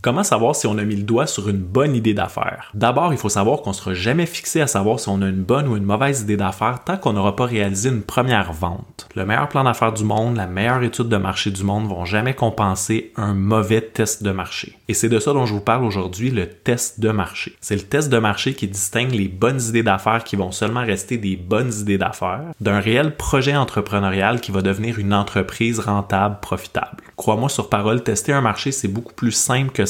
Comment savoir si on a mis le doigt sur une bonne idée d'affaires? D'abord, il faut savoir qu'on ne sera jamais fixé à savoir si on a une bonne ou une mauvaise idée d'affaires tant qu'on n'aura pas réalisé une première vente. Le meilleur plan d'affaires du monde, la meilleure étude de marché du monde vont jamais compenser un mauvais test de marché. Et c'est de ça dont je vous parle aujourd'hui, le test de marché. C'est le test de marché qui distingue les bonnes idées d'affaires qui vont seulement rester des bonnes idées d'affaires d'un réel projet entrepreneurial qui va devenir une entreprise rentable, profitable. Crois-moi sur parole, tester un marché, c'est beaucoup plus simple que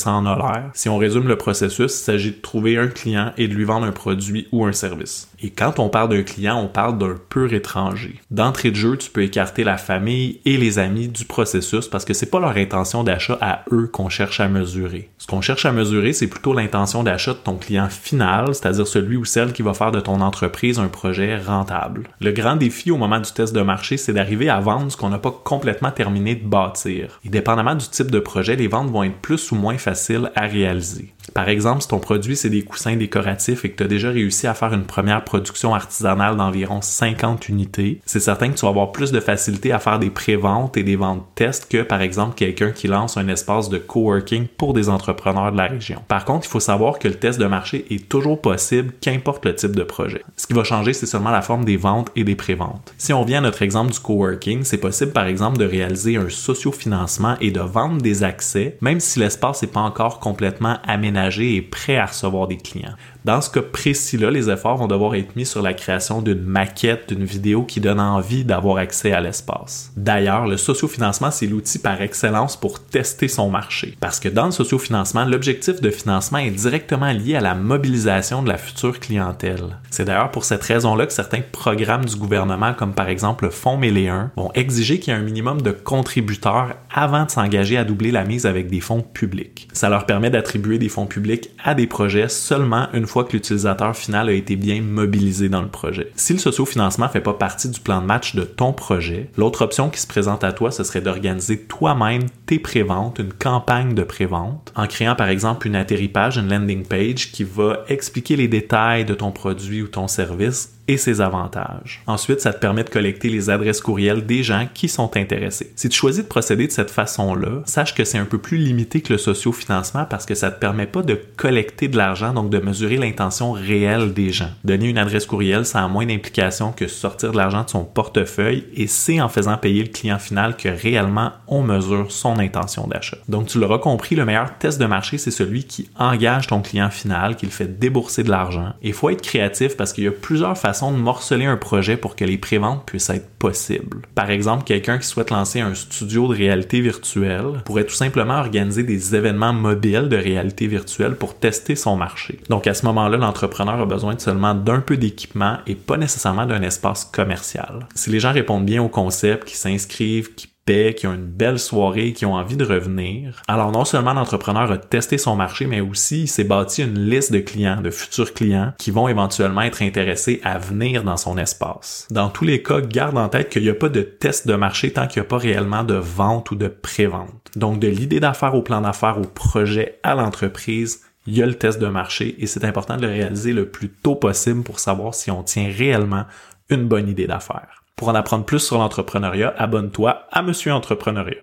Si on résume le processus, il s'agit de trouver un client et de lui vendre un produit ou un service. Et quand on parle d'un client, on parle d'un pur étranger. D'entrée de jeu, tu peux écarter la famille et les amis du processus parce que c'est pas leur intention d'achat à eux qu'on cherche à mesurer. Ce qu'on cherche à mesurer, c'est plutôt l'intention d'achat de ton client final, c'est-à-dire celui ou celle qui va faire de ton entreprise un projet rentable. Le grand défi au moment du test de marché, c'est d'arriver à vendre ce qu'on n'a pas complètement terminé de bâtir. Et dépendamment du type de projet, les ventes vont être plus ou moins faciles à réaliser. Par exemple, si ton produit c'est des coussins décoratifs et que tu as déjà réussi à faire une première production artisanale d'environ 50 unités, c'est certain que tu vas avoir plus de facilité à faire des pré-ventes et des ventes tests que par exemple quelqu'un qui lance un espace de coworking pour des entrepreneurs de la région. Par contre, il faut savoir que le test de marché est toujours possible qu'importe le type de projet. Ce qui va changer, c'est seulement la forme des ventes et des pré-ventes. Si on vient à notre exemple du coworking, c'est possible par exemple de réaliser un sociofinancement et de vendre des accès, même si l'espace n'est pas encore complètement aménagé et prêt à recevoir des clients. Dans ce cas précis-là, les efforts vont devoir être mis sur la création d'une maquette, d'une vidéo qui donne envie d'avoir accès à l'espace. D'ailleurs, le sociofinancement, c'est l'outil par excellence pour tester son marché. Parce que dans le sociofinancement, l'objectif de financement est directement lié à la mobilisation de la future clientèle. C'est d'ailleurs pour cette raison-là que certains programmes du gouvernement, comme par exemple le Fonds Méléen, vont exiger qu'il y ait un minimum de contributeurs avant de s'engager à doubler la mise avec des fonds publics. Ça leur permet d'attribuer des fonds publics à des projets seulement une fois que l'utilisateur final a été bien mobilisé dans le projet. Si le socio-financement fait pas partie du plan de match de ton projet, l'autre option qui se présente à toi, ce serait d'organiser toi-même tes préventes, une campagne de prévente, en créant par exemple une atterripage, une landing page qui va expliquer les détails de ton produit ou ton service et ses avantages. Ensuite, ça te permet de collecter les adresses courriels des gens qui sont intéressés. Si tu choisis de procéder de cette façon-là, sache que c'est un peu plus limité que le socio-financement parce que ça te permet pas de collecter de l'argent, donc de mesurer l'intention réelle des gens. Donner une adresse courriel, ça a moins d'implication que sortir de l'argent de son portefeuille et c'est en faisant payer le client final que réellement on mesure son intention d'achat. Donc tu l'auras compris, le meilleur test de marché, c'est celui qui engage ton client final, qui le fait débourser de l'argent. Il faut être créatif parce qu'il y a plusieurs façons de morceler un projet pour que les préventes puissent être possibles. Par exemple, quelqu'un qui souhaite lancer un studio de réalité virtuelle pourrait tout simplement organiser des événements mobiles de réalité virtuelle pour tester son marché. Donc à ce moment-là, l'entrepreneur a besoin seulement d'un peu d'équipement et pas nécessairement d'un espace commercial. Si les gens répondent bien au concept, qui s'inscrivent, qui ont une belle soirée, qui ont envie de revenir. Alors non seulement l'entrepreneur a testé son marché, mais aussi il s'est bâti une liste de clients, de futurs clients, qui vont éventuellement être intéressés à venir dans son espace. Dans tous les cas, garde en tête qu'il n'y a pas de test de marché tant qu'il n'y a pas réellement de vente ou de pré-vente. Donc de l'idée d'affaires au plan d'affaires, au projet, à l'entreprise, il y a le test de marché et c'est important de le réaliser le plus tôt possible pour savoir si on tient réellement une bonne idée d'affaires. Pour en apprendre plus sur l'entrepreneuriat, abonne-toi à Monsieur Entrepreneuriat.